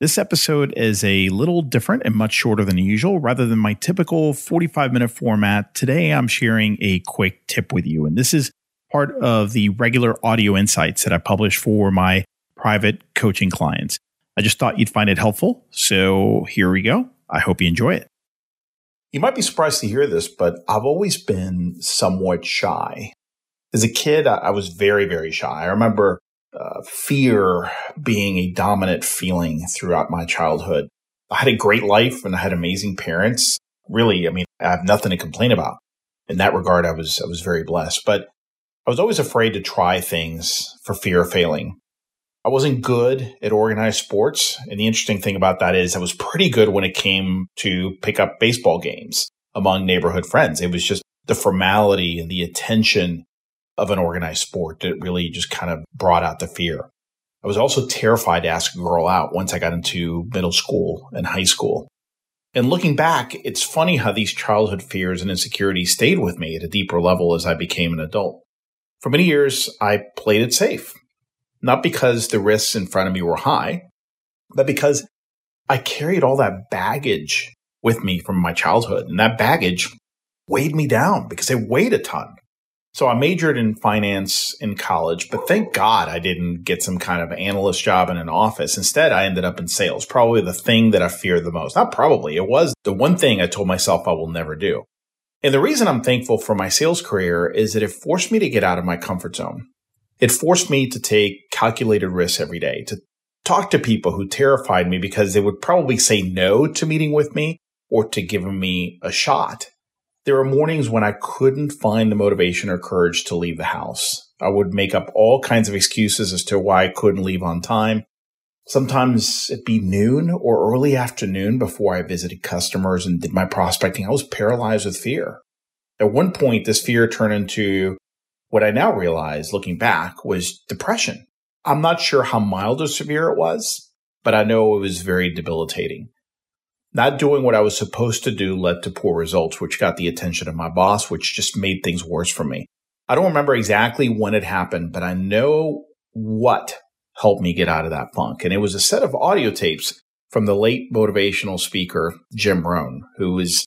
This episode is a little different and much shorter than usual. Rather than my typical 45 minute format, today I'm sharing a quick tip with you. And this is part of the regular audio insights that I publish for my private coaching clients. I just thought you'd find it helpful. So here we go. I hope you enjoy it. You might be surprised to hear this, but I've always been somewhat shy. As a kid, I was very, very shy. I remember uh, fear being a dominant feeling throughout my childhood. I had a great life and I had amazing parents. Really, I mean, I have nothing to complain about. In that regard, I was I was very blessed. But I was always afraid to try things for fear of failing. I wasn't good at organized sports. And the interesting thing about that is I was pretty good when it came to pick up baseball games among neighborhood friends. It was just the formality and the attention of an organized sport that really just kind of brought out the fear. I was also terrified to ask a girl out once I got into middle school and high school. And looking back, it's funny how these childhood fears and insecurities stayed with me at a deeper level as I became an adult. For many years, I played it safe, not because the risks in front of me were high, but because I carried all that baggage with me from my childhood. And that baggage weighed me down because it weighed a ton. So I majored in finance in college, but thank God I didn't get some kind of analyst job in an office. Instead, I ended up in sales, probably the thing that I feared the most. Not probably, it was the one thing I told myself I will never do. And the reason I'm thankful for my sales career is that it forced me to get out of my comfort zone. It forced me to take calculated risks every day, to talk to people who terrified me because they would probably say no to meeting with me or to giving me a shot. There were mornings when I couldn't find the motivation or courage to leave the house. I would make up all kinds of excuses as to why I couldn't leave on time. Sometimes it'd be noon or early afternoon before I visited customers and did my prospecting. I was paralyzed with fear. At one point, this fear turned into what I now realize looking back was depression. I'm not sure how mild or severe it was, but I know it was very debilitating. Not doing what I was supposed to do led to poor results, which got the attention of my boss, which just made things worse for me. I don't remember exactly when it happened, but I know what helped me get out of that funk. And it was a set of audio tapes from the late motivational speaker, Jim Rohn, who is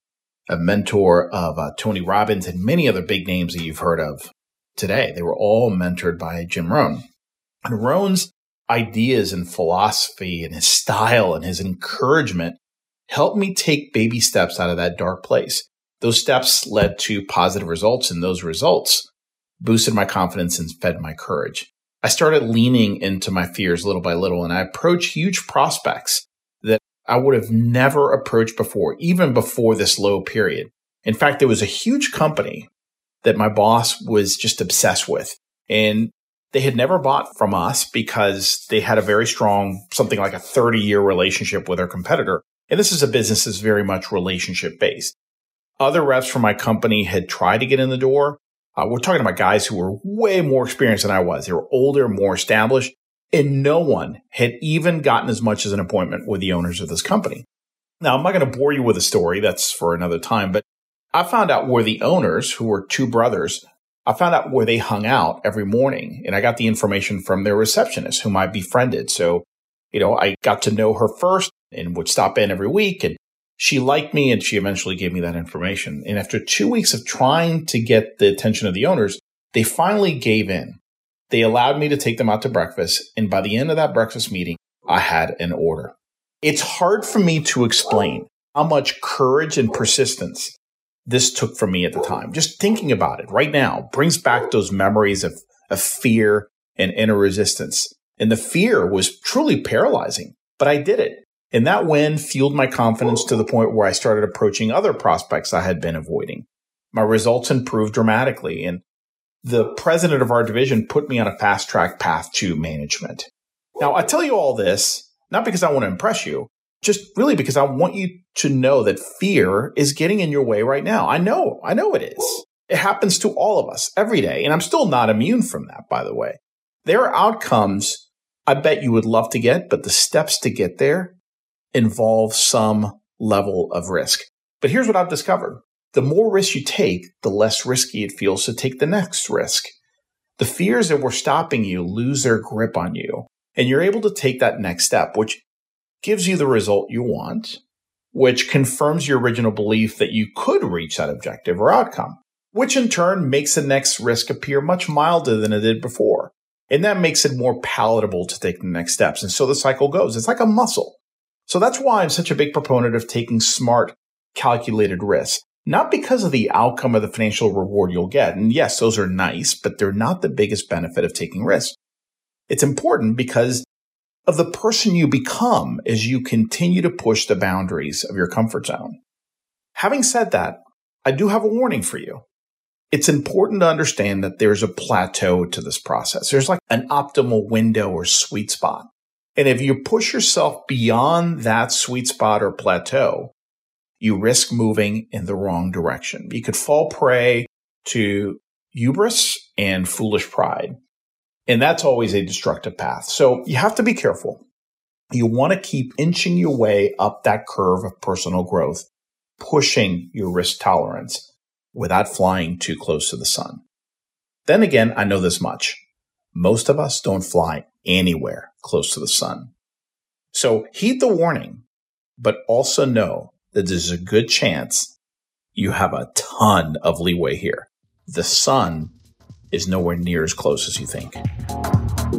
a mentor of uh, Tony Robbins and many other big names that you've heard of today. They were all mentored by Jim Rohn. And Rohn's ideas and philosophy and his style and his encouragement helped me take baby steps out of that dark place. Those steps led to positive results, and those results boosted my confidence and fed my courage. I started leaning into my fears little by little, and I approached huge prospects that I would have never approached before, even before this low period. In fact, there was a huge company that my boss was just obsessed with. And they had never bought from us because they had a very strong, something like a 30 year relationship with their competitor. And this is a business that's very much relationship based. Other reps from my company had tried to get in the door. Uh, we're talking about guys who were way more experienced than I was. They were older, more established, and no one had even gotten as much as an appointment with the owners of this company. Now, I'm not going to bore you with a story. That's for another time, but I found out where the owners, who were two brothers, I found out where they hung out every morning and I got the information from their receptionist whom I befriended. So, you know, I got to know her first and would stop in every week. And she liked me and she eventually gave me that information. And after two weeks of trying to get the attention of the owners, they finally gave in. They allowed me to take them out to breakfast. And by the end of that breakfast meeting, I had an order. It's hard for me to explain how much courage and persistence this took from me at the time. Just thinking about it right now brings back those memories of, of fear and inner resistance. And the fear was truly paralyzing, but I did it. And that win fueled my confidence to the point where I started approaching other prospects I had been avoiding. My results improved dramatically, and the president of our division put me on a fast track path to management. Now, I tell you all this not because I want to impress you, just really because I want you to know that fear is getting in your way right now. I know, I know it is. It happens to all of us every day. And I'm still not immune from that, by the way. There are outcomes I bet you would love to get, but the steps to get there involve some level of risk. But here's what I've discovered. The more risk you take, the less risky it feels to take the next risk. The fears that were stopping you lose their grip on you, and you're able to take that next step, which gives you the result you want, which confirms your original belief that you could reach that objective or outcome, which in turn makes the next risk appear much milder than it did before. And that makes it more palatable to take the next steps. And so the cycle goes. It's like a muscle. So that's why I'm such a big proponent of taking smart, calculated risks. Not because of the outcome of the financial reward you'll get. And yes, those are nice, but they're not the biggest benefit of taking risks. It's important because of the person you become as you continue to push the boundaries of your comfort zone. Having said that, I do have a warning for you. It's important to understand that there's a plateau to this process. There's like an optimal window or sweet spot. And if you push yourself beyond that sweet spot or plateau, you risk moving in the wrong direction. You could fall prey to hubris and foolish pride. And that's always a destructive path. So you have to be careful. You want to keep inching your way up that curve of personal growth, pushing your risk tolerance without flying too close to the sun. Then again, I know this much. Most of us don't fly anywhere close to the sun. So heed the warning, but also know that there's a good chance you have a ton of leeway here. The sun is nowhere near as close as you think.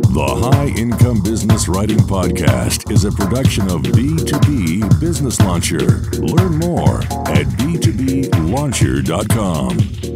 The High Income Business Writing Podcast is a production of B2B Business Launcher. Learn more at b2blauncher.com.